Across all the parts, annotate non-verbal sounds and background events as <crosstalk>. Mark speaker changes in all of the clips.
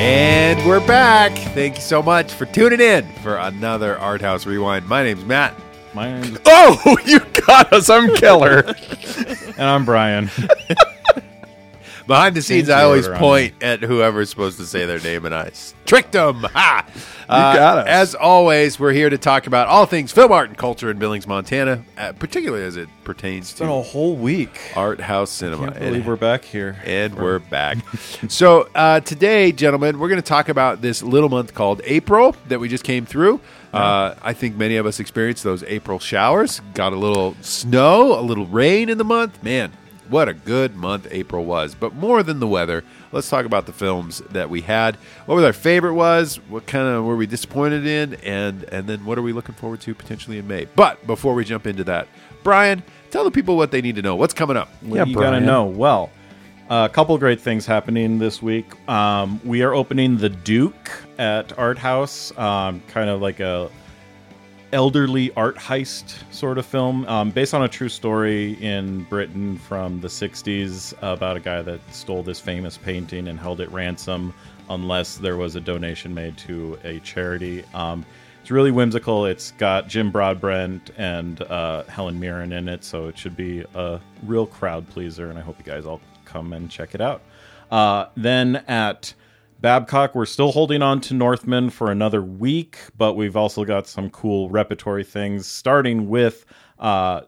Speaker 1: And we're back. Thank you so much for tuning in for another Art House Rewind. My name's Matt.
Speaker 2: My name's,
Speaker 3: Oh, <laughs> you got us. I'm Keller.
Speaker 2: and I'm Brian. <laughs>
Speaker 1: Behind the scenes, I always point at whoever's supposed to say their name, and I tricked them. <laughs> Ha! Uh,
Speaker 3: got us.
Speaker 1: As always, we're here to talk about all things film art and culture in Billings, Montana, uh, particularly as it pertains
Speaker 2: It's been a
Speaker 1: to
Speaker 2: whole week.
Speaker 1: Art House Cinema.
Speaker 2: Can't
Speaker 1: And-
Speaker 2: believe we're back here.
Speaker 1: And we're back. so uh, today, gentlemen, we're going to talk about this little month called April that we just came through. Uh, I think many of us experienced those April showers. Got a little snow, a little rain in the month. Man, what a good month April was. But more than the weather, let's talk about the films that we had. What was our favorite was? What kind of were we disappointed in? And and then what are we looking forward to potentially in May? But before we jump into that, Brian, tell the people what they need to know. What's coming up?
Speaker 2: What
Speaker 3: Yeah,
Speaker 2: do you gotta know? Well, a couple great things happening this week. Um, we are opening the Duke at Art House, um, kind of like a elderly art heist sort of film, um, based on a true story in Britain from the '60s about a guy that stole this famous painting and held it ransom unless there was a donation made to a charity. Um, it's really whimsical. It's got Jim Broadbent and uh, Helen Mirren in it, so it should be a real crowd pleaser. And I hope you guys all come and check it out. Uh, then at Babcock, we're still holding on to Northman for another week, but we've also got some cool repertory things. Starting with uh,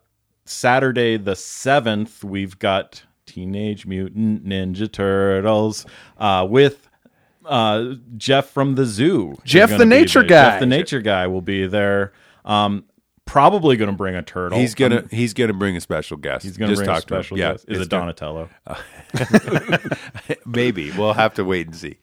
Speaker 2: Saturday the seventh, we've got Teenage Mutant Ninja Turtles uh, with uh, Jeff from the zoo.
Speaker 3: Jeff the nature guy.
Speaker 2: Jeff the nature guy will be there. Um, probably going to bring a turtle.
Speaker 1: He's gonna he's gonna bring a special guest.
Speaker 2: He's going to
Speaker 1: Just
Speaker 2: bring a
Speaker 1: talk to him.
Speaker 2: special
Speaker 1: Yeah,
Speaker 2: guest. Is
Speaker 1: it's
Speaker 2: it
Speaker 1: gonna-
Speaker 2: Donatello? <laughs>
Speaker 1: Maybe we'll have to wait and see.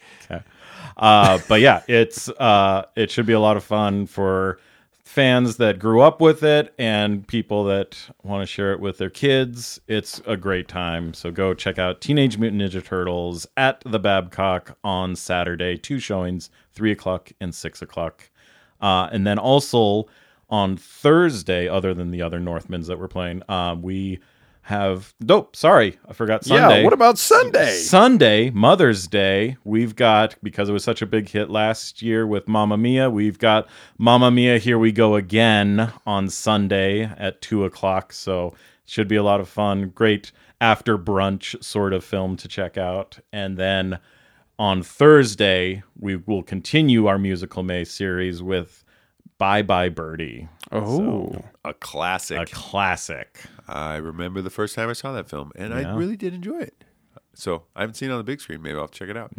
Speaker 2: uh, but yeah, it's uh, it should be a lot of fun for fans that grew up with it and people that want to share it with their kids. It's a great time. So go check out Teenage Mutant Ninja Turtles at the Babcock on Saturday. Two showings, three o'clock and six o'clock, uh, and then also on Thursday, other than the other Northmans that we're playing, um, we have dope. Sorry, I forgot Sunday.
Speaker 3: Yeah. What about Sunday?
Speaker 2: Sunday, Mother's Day, we've got because it was such a big hit last year with Mamma Mia. We've got Mamma Mia, Here We Go Again on Sunday at two o'clock. So it should be a lot of fun. Great after brunch sort of film to check out. And then on Thursday, we will continue our musical May series with Bye Bye Birdie,
Speaker 3: Oh,
Speaker 1: A classic.
Speaker 2: a classic.
Speaker 1: I remember the first time I saw that film, and I really did enjoy it. So I haven't seen it on the big screen. Maybe I'll check it out.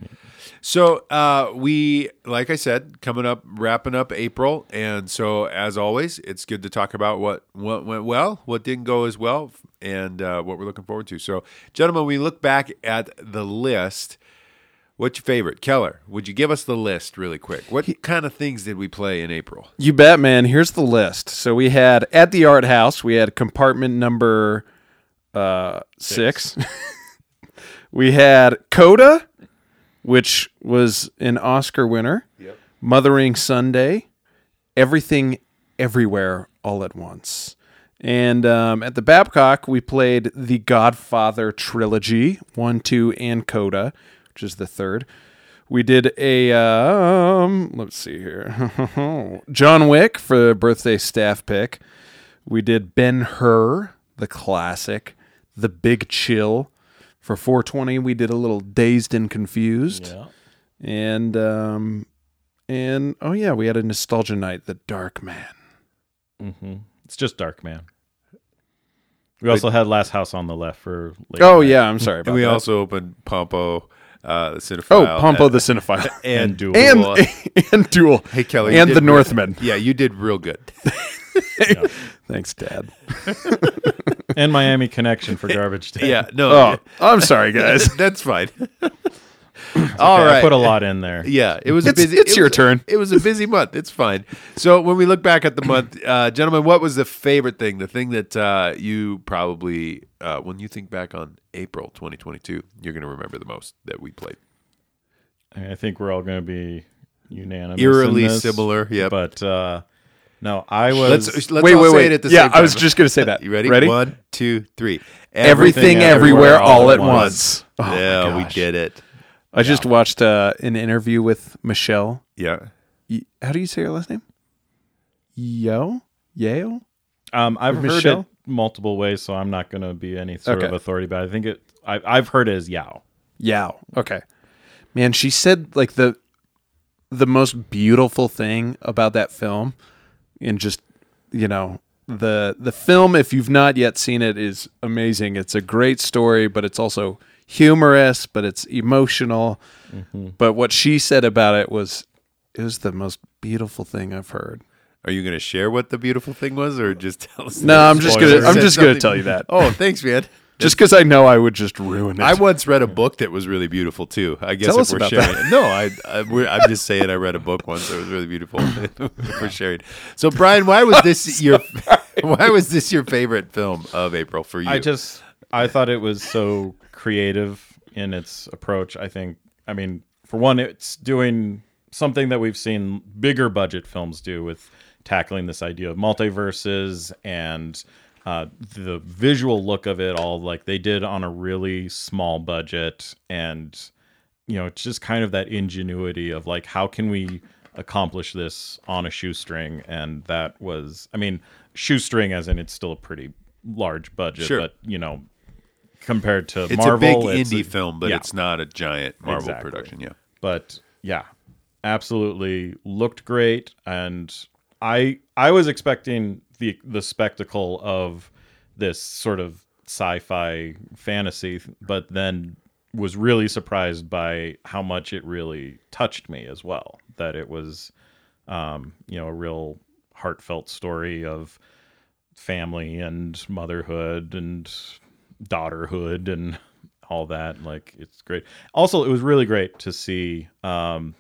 Speaker 1: So uh, we, like I said, coming up, wrapping up April, and so as always, it's good to talk about what what went well, what didn't go as well, and uh, what we're looking forward to. So, gentlemen, we look back at the list. What's your favorite, Keller? Would you give us the list really quick? What kind of things did we play in April?
Speaker 3: you bet, man. Here's the list. So we had at the art house, we had compartment number uh, six. <laughs> we had Coda, which was an Oscar winner.
Speaker 1: Yep.
Speaker 3: Mothering Sunday, Everything Everywhere All at Once. And um, at the Babcock, we played the Godfather trilogy, one, two, and Coda, which is the third. We did a, um, let's see here, <laughs> John Wick for the birthday staff pick. We did Ben Hur, the classic, The Big Chill. For 420, we did a little Dazed and Confused
Speaker 2: Yeah.
Speaker 3: and um and oh yeah we had a nostalgia night the dark man
Speaker 2: hmm It's just Dark Man. We also had Last House on the Left for. Late
Speaker 3: oh
Speaker 2: night.
Speaker 3: yeah i'm sorry <laughs> about
Speaker 1: And we
Speaker 3: that.
Speaker 1: also opened Pompo, uh, the
Speaker 3: oh
Speaker 1: cinephile.
Speaker 3: pompo the cinephile <laughs>
Speaker 1: and,
Speaker 2: And Duel.
Speaker 3: and
Speaker 1: Duel. <laughs>
Speaker 3: and duel
Speaker 1: Hey Kelly,
Speaker 3: and the
Speaker 1: real-
Speaker 3: northman
Speaker 1: Yeah, you did real good. <laughs>
Speaker 3: thanks dad
Speaker 2: and Miami Connection for Garbage Day.
Speaker 1: Yeah, no,
Speaker 3: oh i'm sorry guys
Speaker 1: that's fine. All
Speaker 2: Okay,
Speaker 1: right.
Speaker 2: I put a lot in there.
Speaker 1: yeah, it was
Speaker 3: It's-
Speaker 1: a busy.
Speaker 3: it's
Speaker 1: it
Speaker 3: your
Speaker 1: was-
Speaker 3: turn. <laughs>
Speaker 1: It was a busy month. It's fine. So when we look back at the month, uh, gentlemen, what was the favorite thing? The thing that uh, you probably, uh, when you think back on April 2022, you're going to remember the most that we played.
Speaker 2: I, think we're all going to be unanimous.
Speaker 1: Eerily
Speaker 2: in this,
Speaker 1: similar. Yep.
Speaker 2: But uh, no, I was.
Speaker 1: Let's let's
Speaker 3: wait
Speaker 1: all
Speaker 3: wait
Speaker 1: say
Speaker 3: wait
Speaker 1: it at the
Speaker 3: yeah
Speaker 1: same time.
Speaker 3: i was just gonna say that
Speaker 1: You ready?
Speaker 3: ready
Speaker 1: One, two, three.
Speaker 3: everything,
Speaker 2: Everything,
Speaker 3: everywhere,
Speaker 2: Everywhere,
Speaker 3: all at once, Oh,
Speaker 1: yeah, we did it.
Speaker 3: I just watched uh, an interview with Michelle.
Speaker 1: Yeah.
Speaker 3: Y- How do you say her last name? Yo? Yale?
Speaker 2: Um, I've heard
Speaker 3: Michelle?
Speaker 2: it multiple ways, so I'm not going to be any sort of
Speaker 3: Okay.
Speaker 2: authority, but I think it. I, I've heard it as Yao.
Speaker 3: Yao. Okay. Man, she said like the the most beautiful thing about that film and just you know the the film if you've not yet seen it is amazing. It's a great story, but it's also humorous, but it's emotional. Mm-hmm. But what she said about it was it was the most beautiful thing I've heard.
Speaker 1: Are you going to share what the beautiful thing was, or just tell us?
Speaker 3: No, I'm just gonna I'm just gonna tell you that. <laughs>
Speaker 1: Oh, thanks, man. <laughs>
Speaker 3: Just because I know I would just ruin it.
Speaker 1: I once read a book that was really beautiful too. I guess
Speaker 3: Tell
Speaker 1: if
Speaker 3: us
Speaker 1: we're
Speaker 3: about
Speaker 1: sharing, it. <laughs> no, I, I we're, I'm just saying I read a book once that was really beautiful. for sharing. So, Brian, why was this your why was this your favorite film of April for you?
Speaker 2: I just I thought it was so creative in its approach. I think I mean, for one, it's doing something that we've seen bigger budget films do with tackling this idea of multiverses and uh, the visual look of it all like they did on a really small budget and you know it's just kind of that ingenuity of like how can we accomplish this on a shoestring and that was i mean shoestring as in it's still a pretty large budget
Speaker 1: Sure.
Speaker 2: but you know compared to Marvel.
Speaker 1: it's
Speaker 2: marvel
Speaker 1: a big
Speaker 2: it's
Speaker 1: indie film, but
Speaker 2: yeah.
Speaker 1: it's not a giant Marvel
Speaker 2: Exactly.
Speaker 1: production. Yeah,
Speaker 2: but yeah absolutely looked great and i i was expecting the the spectacle of this sort of sci-fi fantasy but then was really surprised by how much it really touched me as well that it was um you know a real heartfelt story of family and motherhood and daughterhood and all that like it's great also it was really great to see um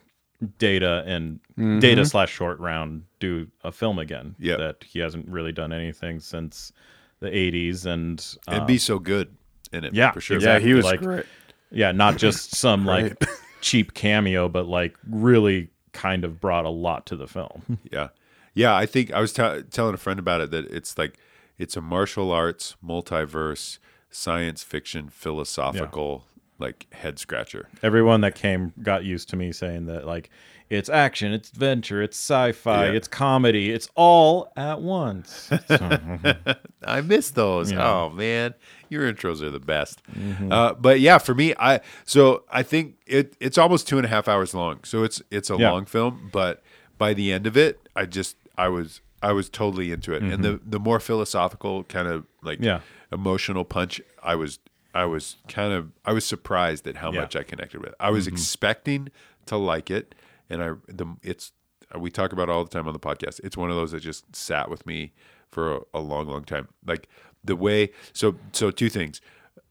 Speaker 2: data and data slash short round do a film again
Speaker 1: Yeah,
Speaker 2: that he hasn't really done anything since the 80s and
Speaker 1: and
Speaker 2: um,
Speaker 1: be so good in it.
Speaker 2: yeah,
Speaker 1: for sure.
Speaker 2: exactly.
Speaker 3: yeah, he was
Speaker 2: like-
Speaker 3: great.
Speaker 2: yeah not just <laughs> some like <laughs> cheap cameo but like really kind of brought a lot to the film <laughs>
Speaker 1: Yeah, yeah. I think I was t- telling a friend about it that it's like it's a martial arts multiverse science fiction philosophical like head scratcher.
Speaker 2: everyone that came got used to me saying that like it's action it's adventure it's sci-fi
Speaker 1: Yeah.
Speaker 2: it's comedy it's all at once So, <laughs>
Speaker 1: I miss those.
Speaker 2: Yeah.
Speaker 1: Oh man, your intros are the best. Uh, but yeah, for me, I so I think it it's almost two and a half hours long. So it's it's a
Speaker 2: Yeah.
Speaker 1: long film, but by the end of it, I just I was I was totally into it. And the the more philosophical kind of like
Speaker 2: Mm-hmm. Yeah.
Speaker 1: Emotional punch, I was I was kind of I was surprised at how
Speaker 2: Yeah. Mm-hmm.
Speaker 1: much I connected with. I was expecting to like it, and I the it's we talk about all the time on the podcast. It's one of those that just sat with me for a, a long, long time. Like the way so so two things.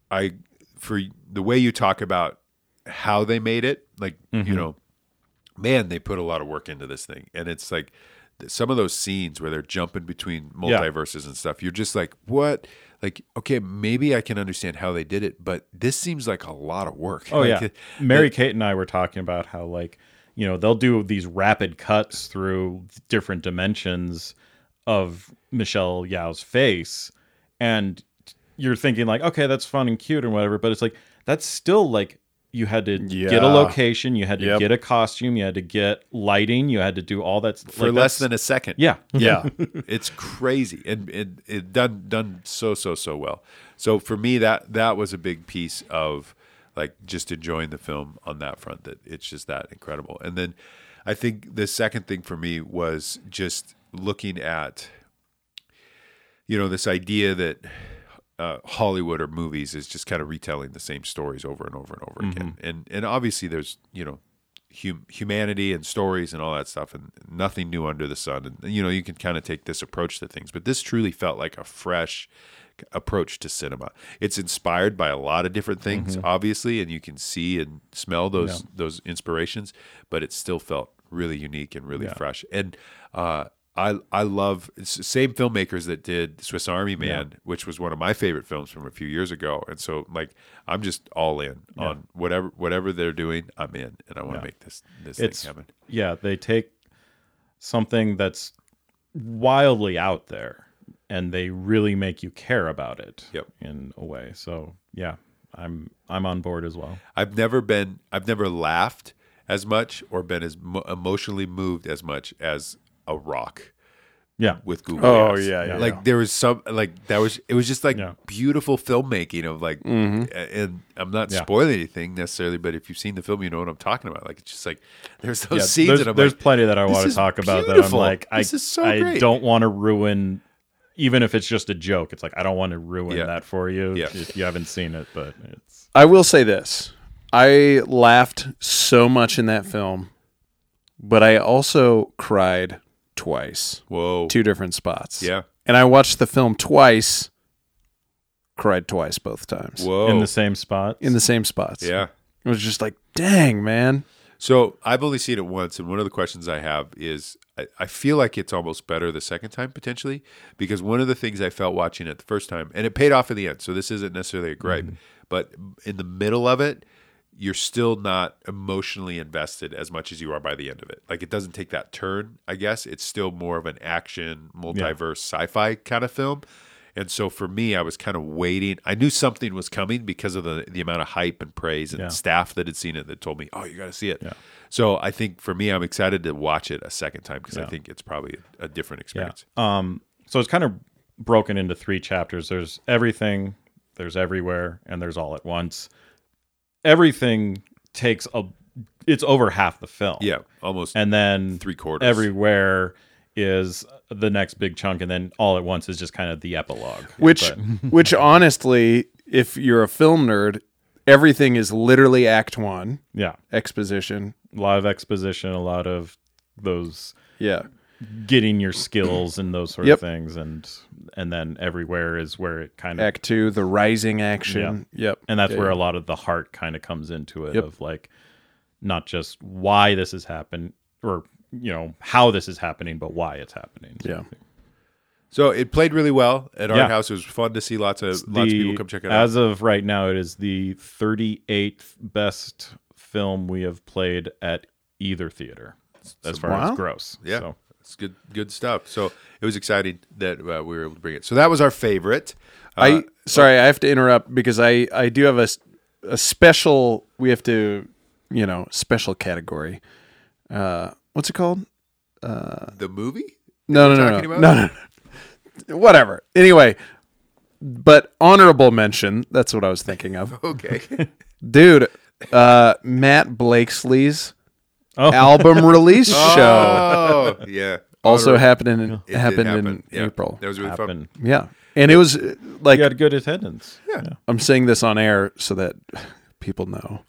Speaker 1: I for the way you talk about how they made it, like
Speaker 2: Mm-hmm.
Speaker 1: you know, man, they put a lot of work into this thing, and it's like some of those scenes where they're jumping between
Speaker 2: Yeah.
Speaker 1: multiverses and stuff. You're just like, what? Like, okay, maybe I can understand how they did it, but this seems like a lot of work.
Speaker 2: oh
Speaker 1: Like,
Speaker 2: yeah
Speaker 1: it-
Speaker 2: mary kate and i were talking about how like you know they'll do these rapid cuts through different dimensions of michelle yao's face and you're thinking like okay that's fun and cute and whatever but it's like that's still like you had to get a location you had to
Speaker 3: Yep.
Speaker 2: get a costume you had to get lighting you had to do all that
Speaker 1: for less than a second.
Speaker 2: yeah
Speaker 3: Yeah. <laughs> <laughs>
Speaker 1: it's crazy and it, it done done so so so well so for me that that was a big piece of like just enjoying the film on that front that it's just that incredible and then i think the second thing for me was just looking at you know this idea that uh, Hollywood or movies is just kind of retelling the same stories over and over and over again. And and obviously there's you know hum- humanity and stories and all that stuff, and nothing new under the sun. And you know you can kind of take this approach to things, but this truly felt like a fresh approach to cinema. It's inspired by a lot of different things, obviously, and you can see and smell those those inspirations, but it still felt really unique and really fresh. And uh, I I love same filmmakers that did Swiss Army Man, which was one of my favorite films from a few years ago. And so like I'm just all in on whatever whatever they're doing, I'm in, and I want to make this this
Speaker 2: it's
Speaker 1: thing happen.
Speaker 2: yeah they take something that's wildly out there and they really make you care about it
Speaker 1: Yep.
Speaker 2: in a way so yeah I'm I'm on board as well.
Speaker 1: I've never been, I've never laughed as much or been as mo- emotionally moved as much as a rock
Speaker 2: Yeah.
Speaker 1: with Google.
Speaker 3: Oh,
Speaker 1: Glass.
Speaker 3: yeah, yeah,
Speaker 1: Like
Speaker 3: yeah.
Speaker 1: there was some, like that was, it was just like
Speaker 2: Yeah.
Speaker 1: beautiful filmmaking of like,
Speaker 3: Mm-hmm.
Speaker 1: and I'm not
Speaker 2: Yeah.
Speaker 1: spoiling anything necessarily, but if you've seen the film, you know what I'm talking about. Like it's just like there's those
Speaker 2: Yeah,
Speaker 1: scenes
Speaker 2: there's,
Speaker 1: that I'm
Speaker 2: there's
Speaker 1: like,
Speaker 2: plenty that I want to
Speaker 1: is
Speaker 2: talk about that I'm
Speaker 1: beautiful.
Speaker 2: like I
Speaker 1: This is so
Speaker 2: I
Speaker 1: great.
Speaker 2: don't want to ruin even if it's just a joke. It's like I don't want to ruin
Speaker 1: Yeah.
Speaker 2: that for you
Speaker 1: Yeah.
Speaker 2: if you haven't seen it, but it's
Speaker 3: I will say this. I laughed so much in that film, but I also cried twice.
Speaker 1: whoa,
Speaker 3: Two different spots.
Speaker 1: yeah,
Speaker 3: And I watched the film twice, cried twice both times.
Speaker 1: whoa,
Speaker 2: in the same spot.
Speaker 3: In the same spots.
Speaker 1: yeah.
Speaker 3: It was just like, dang, man.
Speaker 1: So I've only seen it once, and one of the questions I have is I, I feel like it's almost better the second time potentially because one of the things I felt watching it the first time, and it paid off in the end. So this isn't necessarily a gripe, mm-hmm. but in the middle of it, you're still not emotionally invested as much as you are by the end of it. Like it doesn't take that turn. I guess it's still more of an action, multiverse, sci-fi kind of film. And so for me, I was kind of waiting. I knew something was coming because of the, the amount of hype and praise and
Speaker 2: Yeah.
Speaker 1: staff that had seen it that told me, "Oh, you got to see it."
Speaker 2: Yeah.
Speaker 1: So I think for me, I'm excited to watch it a second time because I think it's probably a, a different
Speaker 2: Yeah.
Speaker 1: experience.
Speaker 2: Um. So it's kind of broken into three chapters. There's everything, there's everywhere, and there's all at once. Everything takes a. It's over half the film.
Speaker 1: Yeah, almost
Speaker 2: And then
Speaker 1: three quarters.
Speaker 2: everywhere is the next big chunk, and then all at once is just kind of the epilogue.
Speaker 3: Which,
Speaker 2: But- <laughs>
Speaker 3: which honestly, if you're a film nerd, everything is literally Act One
Speaker 2: yeah,
Speaker 3: exposition.
Speaker 2: a lot of exposition, a lot of those
Speaker 3: Yeah,
Speaker 2: getting your skills and those sort
Speaker 3: Yep.
Speaker 2: of things, and and then everywhere is where it kind of
Speaker 3: Act Two, the rising action. Yep,
Speaker 2: and that's
Speaker 3: Yeah,
Speaker 2: where
Speaker 3: yeah.
Speaker 2: a lot of the heart kind of comes into it
Speaker 3: Yep.
Speaker 2: of like not just why this has happened or you know how this is happening but why it's happening
Speaker 3: Yeah.
Speaker 1: So it played really well at our
Speaker 2: Yeah.
Speaker 1: House. It was fun to see lots of lots of people come check it out.
Speaker 2: as of right now it is the 38th best film we have played at either theater as far
Speaker 3: Wow.
Speaker 2: as gross
Speaker 1: Yeah,
Speaker 2: so
Speaker 1: it's good good stuff. So it was exciting that uh, we were able to bring it. So that was our favorite. Uh,
Speaker 3: I sorry, I have to interrupt because I I do have a a special. We have to, you know, special category. Uh, what's it called?
Speaker 1: Uh, the movie.
Speaker 3: No, no, no, no, no, no, no. Whatever. Anyway, but honorable mention. That's what I was thinking of, <laughs>
Speaker 1: Okay. <laughs>
Speaker 3: dude. Uh, Matt Blakesley's
Speaker 2: Oh.
Speaker 3: album release <laughs> show
Speaker 1: oh yeah.
Speaker 3: also
Speaker 1: Honorable-
Speaker 3: happened in
Speaker 1: It
Speaker 3: happened
Speaker 1: happen.
Speaker 3: in
Speaker 1: Yeah.
Speaker 3: April.
Speaker 1: That was really fun.
Speaker 3: Yeah, and it was uh, like
Speaker 2: you had good attendance
Speaker 1: Yeah.
Speaker 3: I'm saying this on air so that people know.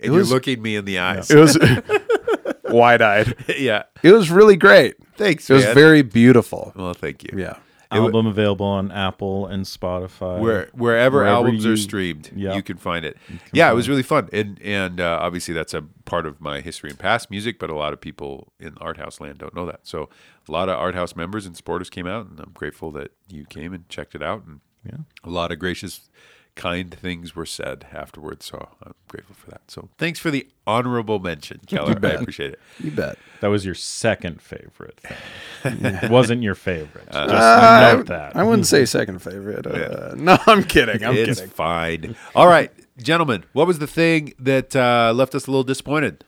Speaker 1: And
Speaker 3: was-
Speaker 1: you're looking me in the eyes.
Speaker 3: It was <laughs> <laughs> wide eyed.
Speaker 1: Yeah.
Speaker 3: It was really great.
Speaker 1: Thanks,
Speaker 3: It was very beautiful.
Speaker 1: well. Thank you.
Speaker 3: Yeah.
Speaker 2: Album available on apple and spotify
Speaker 1: Where wherever, albums
Speaker 2: you-
Speaker 1: are streamed,
Speaker 2: Yeah.
Speaker 1: you can find it. yeah, it was really fun, and and uh, obviously that's a part of my history and past music. But a lot of people in art house land don't know that. So a lot of art house members and supporters came out, and I'm grateful that you came and checked it out. And
Speaker 2: Yeah.
Speaker 1: a lot of gracious, kind things were said afterwards. So I'm grateful for that. So thanks for the honorable mention, Keller. I appreciate it.
Speaker 3: You bet.
Speaker 2: that was your second favorite thing. <laughs> it wasn't your favorite
Speaker 1: Uh,
Speaker 2: just note that
Speaker 3: I wouldn't say second favorite. Uh, No, I'm kidding. I'm
Speaker 1: it's
Speaker 3: kidding.
Speaker 1: fine. All right, gentlemen, what was the thing that uh, left us a little disappointed?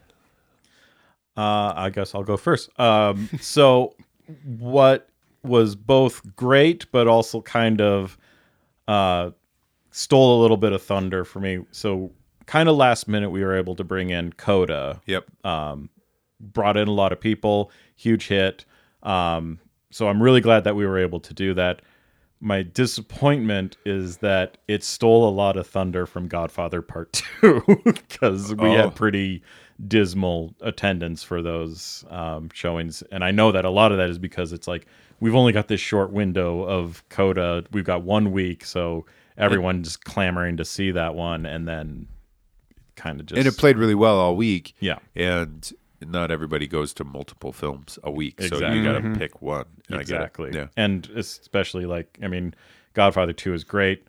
Speaker 2: Uh, I guess I'll go first. Um, so, what was both great, but also kind of uh, stole a little bit of thunder for me. So, kind of last minute, we were able to bring in Coda.
Speaker 1: Yep.
Speaker 2: Brought in a lot of people, huge hit. Um, so, I'm really glad that we were able to do that. My disappointment is that it stole a lot of thunder from Godfather Part <laughs> 2 because we
Speaker 1: Oh.
Speaker 2: had pretty dismal attendance for those um, showings. And I know that a lot of that is because it's like we've only got this short window of Coda. We've got one week, so everyone's clamoring to see that one. And then kind of just.
Speaker 1: and it played really well all week.
Speaker 2: Yeah.
Speaker 1: and not everybody goes to multiple films a week, so you got to mm-hmm. pick one. And I get it.
Speaker 2: exactly.
Speaker 1: Yeah.
Speaker 2: And especially like, I mean, Godfather 2 is great.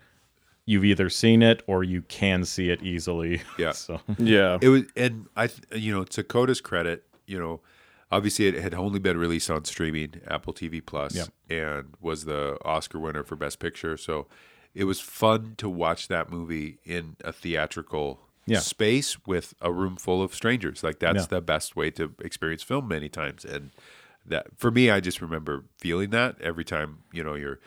Speaker 2: You've either seen it or you can see it easily. <laughs>
Speaker 1: Yeah.
Speaker 2: so
Speaker 3: Yeah.
Speaker 1: It was, and I, you know, to Coda's credit, you know, obviously it had only been released on streaming, Apple TV Plus,
Speaker 2: Yep.
Speaker 1: and was the Oscar winner for Best Picture. So it was fun to watch that movie in a theatrical
Speaker 2: Yeah.
Speaker 1: space with a room full of strangers. Like that's
Speaker 2: Yeah.
Speaker 1: the best way to experience film many times. And that for me, I just remember feeling that every time you know you're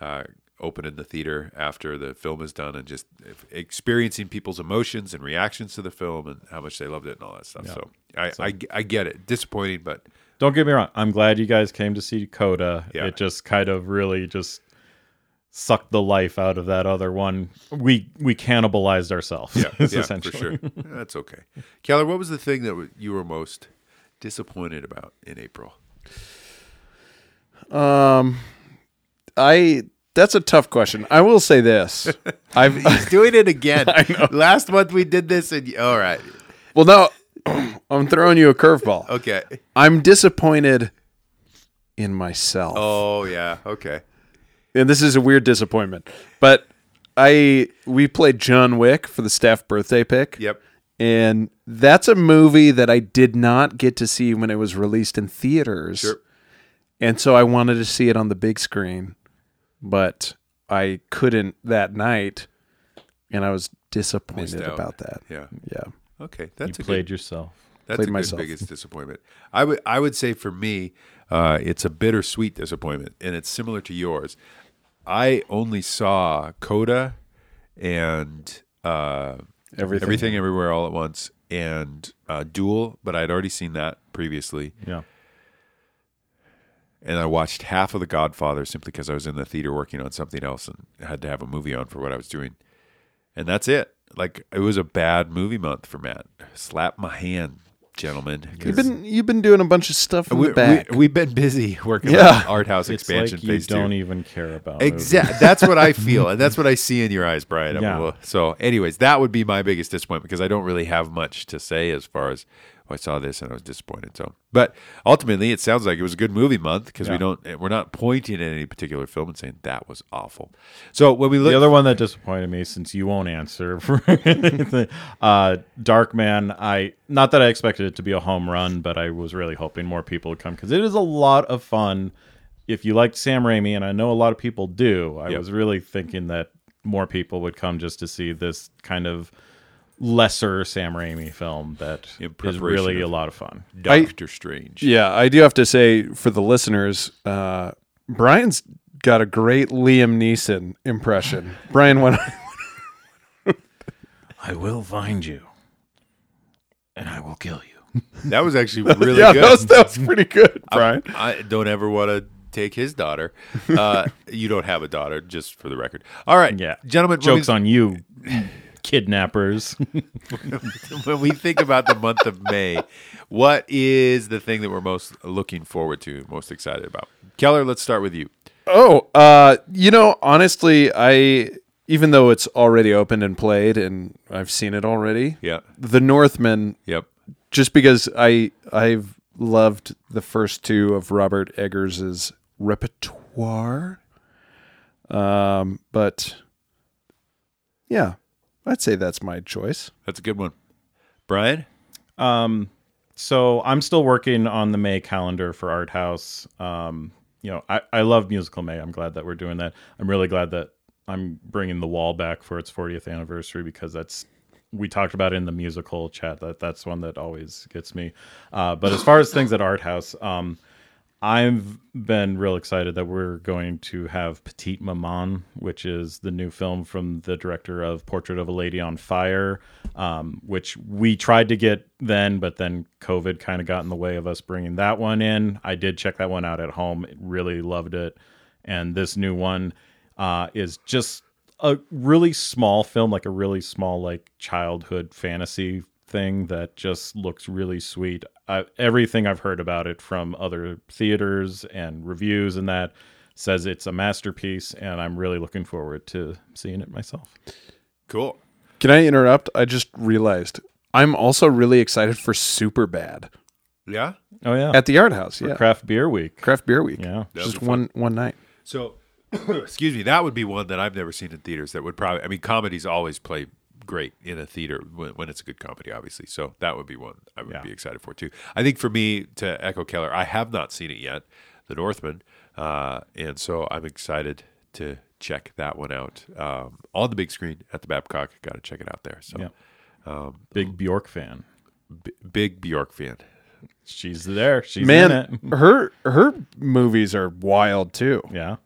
Speaker 1: uh, opening the theater after the film is done and just experiencing people's emotions and reactions to the film and how much they loved it and all that stuff. So, I, I I get it. Disappointing, but
Speaker 2: Don't get me wrong. I'm glad you guys came to see Coda.
Speaker 1: Yeah.
Speaker 2: It just kind of really just sucked the life out of that other one. We we cannibalized ourselves.
Speaker 1: yeah, <laughs>
Speaker 2: is
Speaker 1: yeah, for sure. That's okay. Keller, what was the thing that you were most disappointed about in April?
Speaker 3: Um, I that's a tough question. I will say this. <laughs> I've
Speaker 1: He's doing it again. <laughs> Last month we did this, and all right,
Speaker 3: well no, <clears throat> I'm throwing you a curveball.
Speaker 1: okay.
Speaker 3: I'm disappointed in myself.
Speaker 1: Oh yeah, okay.
Speaker 3: And this is a weird disappointment. But I we played John Wick for the staff birthday pick.
Speaker 1: Yep.
Speaker 3: And that's a movie that I did not get to see when it was released in theaters.
Speaker 1: Sure.
Speaker 3: And so I wanted to see it on the big screen, but I couldn't that night and I was disappointed
Speaker 1: Missed out.
Speaker 3: about that.
Speaker 1: Yeah.
Speaker 3: Yeah.
Speaker 1: Okay,
Speaker 2: You
Speaker 1: that's a
Speaker 2: played
Speaker 1: good,
Speaker 2: yourself.
Speaker 1: that's
Speaker 3: played
Speaker 1: a good
Speaker 3: myself.
Speaker 1: biggest disappointment. I would I would say for me, uh, it's a bittersweet disappointment, and it's similar to yours. I only saw Coda and uh,
Speaker 3: Everything.
Speaker 1: everything everywhere all at once and uh, Duel, but I'd already seen that previously.
Speaker 2: Yeah.
Speaker 1: and I watched half of The Godfather simply because I was in the theater working on something else and had to have a movie on for what I was doing. And that's it. Like it was a bad movie month for Matt. Slap my hand, gentlemen. 'cause
Speaker 3: You've been you've been doing a bunch of stuff in
Speaker 1: we,
Speaker 3: the back.
Speaker 1: We, have been busy <laughs> working
Speaker 3: Yeah.
Speaker 1: on Art House
Speaker 2: It's
Speaker 1: expansion
Speaker 2: like you
Speaker 1: phase
Speaker 2: don't
Speaker 1: two.
Speaker 2: even care about.
Speaker 1: Exactly. That's what I feel, <laughs> and that's what I see in your eyes, Brian. I'm
Speaker 2: Yeah.
Speaker 1: So, anyways, that would be my biggest disappointment because I don't really have much to say as far as I saw this and I was disappointed. So, but ultimately, it sounds like it was a good movie month because we don't we're not pointing at any particular film and saying that was awful. So when we look,
Speaker 2: The other one that disappointed me, since you won't answer <laughs> for anything, uh, Dark Man. I not that I expected it to be a home run, but I was really hoping more people would come because it is a lot of fun. If you liked Sam Raimi, and I know a lot of people do, I
Speaker 1: Yep.
Speaker 2: was really thinking that more people would come just to see this kind of lesser Sam Raimi film that
Speaker 1: In
Speaker 2: is
Speaker 1: preparation
Speaker 2: really a lot of fun.
Speaker 1: Doctor Strange.
Speaker 3: Yeah, I do have to say for the listeners, uh, Brian's got a great Liam Neeson impression. <laughs> Brian, when
Speaker 2: I will find you, and I will kill you. <laughs>
Speaker 1: That was actually <laughs> really
Speaker 3: yeah,
Speaker 1: good.
Speaker 3: that was, that was pretty good, Brian.
Speaker 1: I don't ever want to take his daughter. Uh, you don't have a daughter, just for the record. All right,
Speaker 2: Yeah,
Speaker 1: gentlemen.
Speaker 2: Jokes
Speaker 1: when
Speaker 2: on you, kidnappers. <laughs>
Speaker 1: when we think about the month of May, what is the thing that we're most looking forward to, most excited about? Keller, let's start with you.
Speaker 3: Oh, uh, you know, honestly, I even though it's already opened and played, and I've seen it already.
Speaker 1: Yeah.
Speaker 3: The Northman,
Speaker 1: Yep.
Speaker 3: just because I I've loved the first two of Robert Eggers's repertoire. Um, but yeah, I'd say that's my choice.
Speaker 1: That's a good one. Brian?
Speaker 2: Um, so I'm still working on the May calendar for Art House. Um, you know, I, I love musical May. I'm glad that we're doing that. I'm really glad that I'm bringing the wall back for its 40th anniversary because that's we talked about it in the musical chat that that's one that always gets me. Uh, but as far as things at Art House, um, I've been real excited that we're going to have Petite Maman, which is the new film from the director of Portrait of a Lady on Fire, um, which we tried to get then, but then COVID kind of got in the way of us bringing that one in. I did check that one out at home, really loved it. And this new one uh, is just a really small film, like a really small, like childhood fantasy thing that just looks really sweet. I, everything I've heard about it from other theaters and reviews and that says it's a masterpiece, and I'm really looking forward to seeing it myself.
Speaker 1: Cool.
Speaker 3: Can I interrupt? I just realized I'm also really excited for Super Bad
Speaker 1: Yeah.
Speaker 2: Oh yeah,
Speaker 3: at the Art House. Yeah,
Speaker 2: Craft Beer Week.
Speaker 3: Craft Beer Week.
Speaker 2: Yeah.
Speaker 1: That'd
Speaker 3: just one one night.
Speaker 1: So, <coughs> excuse me, that would be one that I've never seen in theaters. That would probably, I mean, comedies always play great in a theater when, when it's a good comedy, obviously. So that would be one I would
Speaker 2: Yeah.
Speaker 1: be excited for too. I think for me to echo Keller, I have not seen it yet, The Northman, uh, and so I'm excited to check that one out um, on the big screen at the Babcock. Got to check it out there. So,
Speaker 2: Yeah. Big Bjork fan.
Speaker 1: b- big Bjork fan.
Speaker 2: She's there. She's in
Speaker 3: Man,
Speaker 2: it.
Speaker 3: her her movies are wild too.
Speaker 2: Yeah.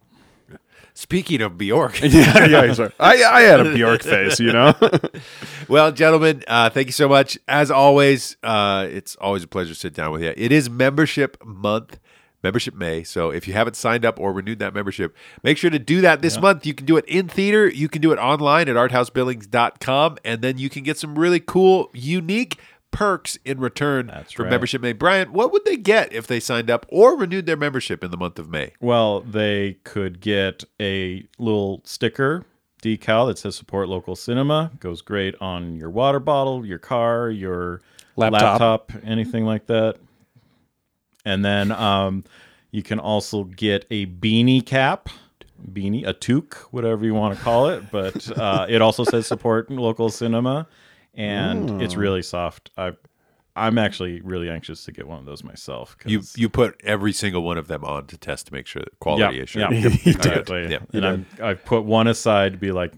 Speaker 1: Speaking of Bjork, <laughs>
Speaker 3: yeah, yeah. sorry. I I had a Bjork face, you know. <laughs>
Speaker 1: well, gentlemen, uh, thank you so much. As always, uh, it's always a pleasure to sit down with you. It is membership month, membership May. So if you haven't signed up or renewed that membership, make sure to do that this month. You can do it in theater, you can do it online at arthousebillings.com, and then you can get some really cool, unique perks in return
Speaker 2: That's
Speaker 1: for
Speaker 2: right.
Speaker 1: membership May. Brian, what would they get if they signed up or renewed their membership in the month of May?
Speaker 2: Well, they could get a little sticker decal that says support local cinema. Goes great on your water bottle, your car, your
Speaker 3: Laptop.
Speaker 2: laptop anything like that. And then um, you can also get a beanie cap, beanie, a toque, whatever you want to call it. But uh, it also says support local cinema, and it's really soft. I, I'm actually really anxious to get one of those myself. 'cause-
Speaker 1: You you put every single one of them on to test to make sure that quality <laughs> is sure.
Speaker 2: yeah,
Speaker 3: You
Speaker 2: exactly.
Speaker 1: Yeah.
Speaker 2: and I'm, I put one aside to be like,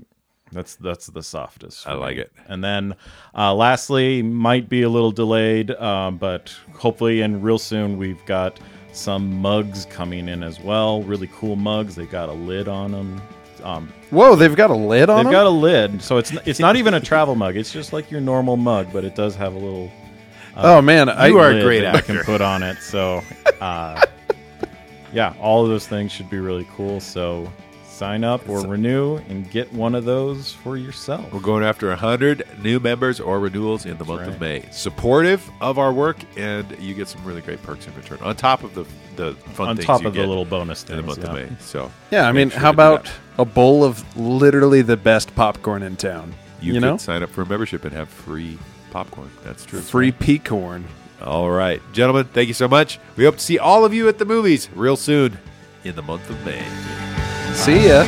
Speaker 2: that's that's the softest.
Speaker 1: I like
Speaker 2: me.
Speaker 1: it.
Speaker 2: And then, uh, lastly, might be a little delayed, um, but hopefully, and real soon, we've got some mugs coming in as well. Really cool mugs. They got a lid on them. Um,
Speaker 3: Whoa, they've got a lid on
Speaker 2: they've
Speaker 3: them.
Speaker 2: got a lid, so it's it's not even a <laughs> travel mug. It's just like your normal mug, but it does have a little
Speaker 3: oh man, I
Speaker 1: You are a great
Speaker 2: that you
Speaker 1: actor.
Speaker 2: can put on it. So, <laughs> uh, yeah, all of those things should be really cool. So, sign up or renew and get one of those for yourself.
Speaker 1: We're going after 100 new members or renewals in the month of. May. Supportive of our work, and you get some really great perks in return on top of the the fun
Speaker 2: on
Speaker 1: things
Speaker 2: top
Speaker 1: you
Speaker 2: of the little bonus
Speaker 1: in the
Speaker 2: things,
Speaker 1: month of. May. So
Speaker 3: yeah, I mean,
Speaker 1: sure
Speaker 3: how about a bowl of literally the best popcorn in town?
Speaker 1: you,
Speaker 3: You,
Speaker 1: could
Speaker 3: know,
Speaker 1: sign up for a membership and have free popcorn? That's true.
Speaker 3: free peacorn.
Speaker 1: All right, gentlemen, thank you so much. We hope to see all of you at the movies real soon in the month of May.
Speaker 3: See ya.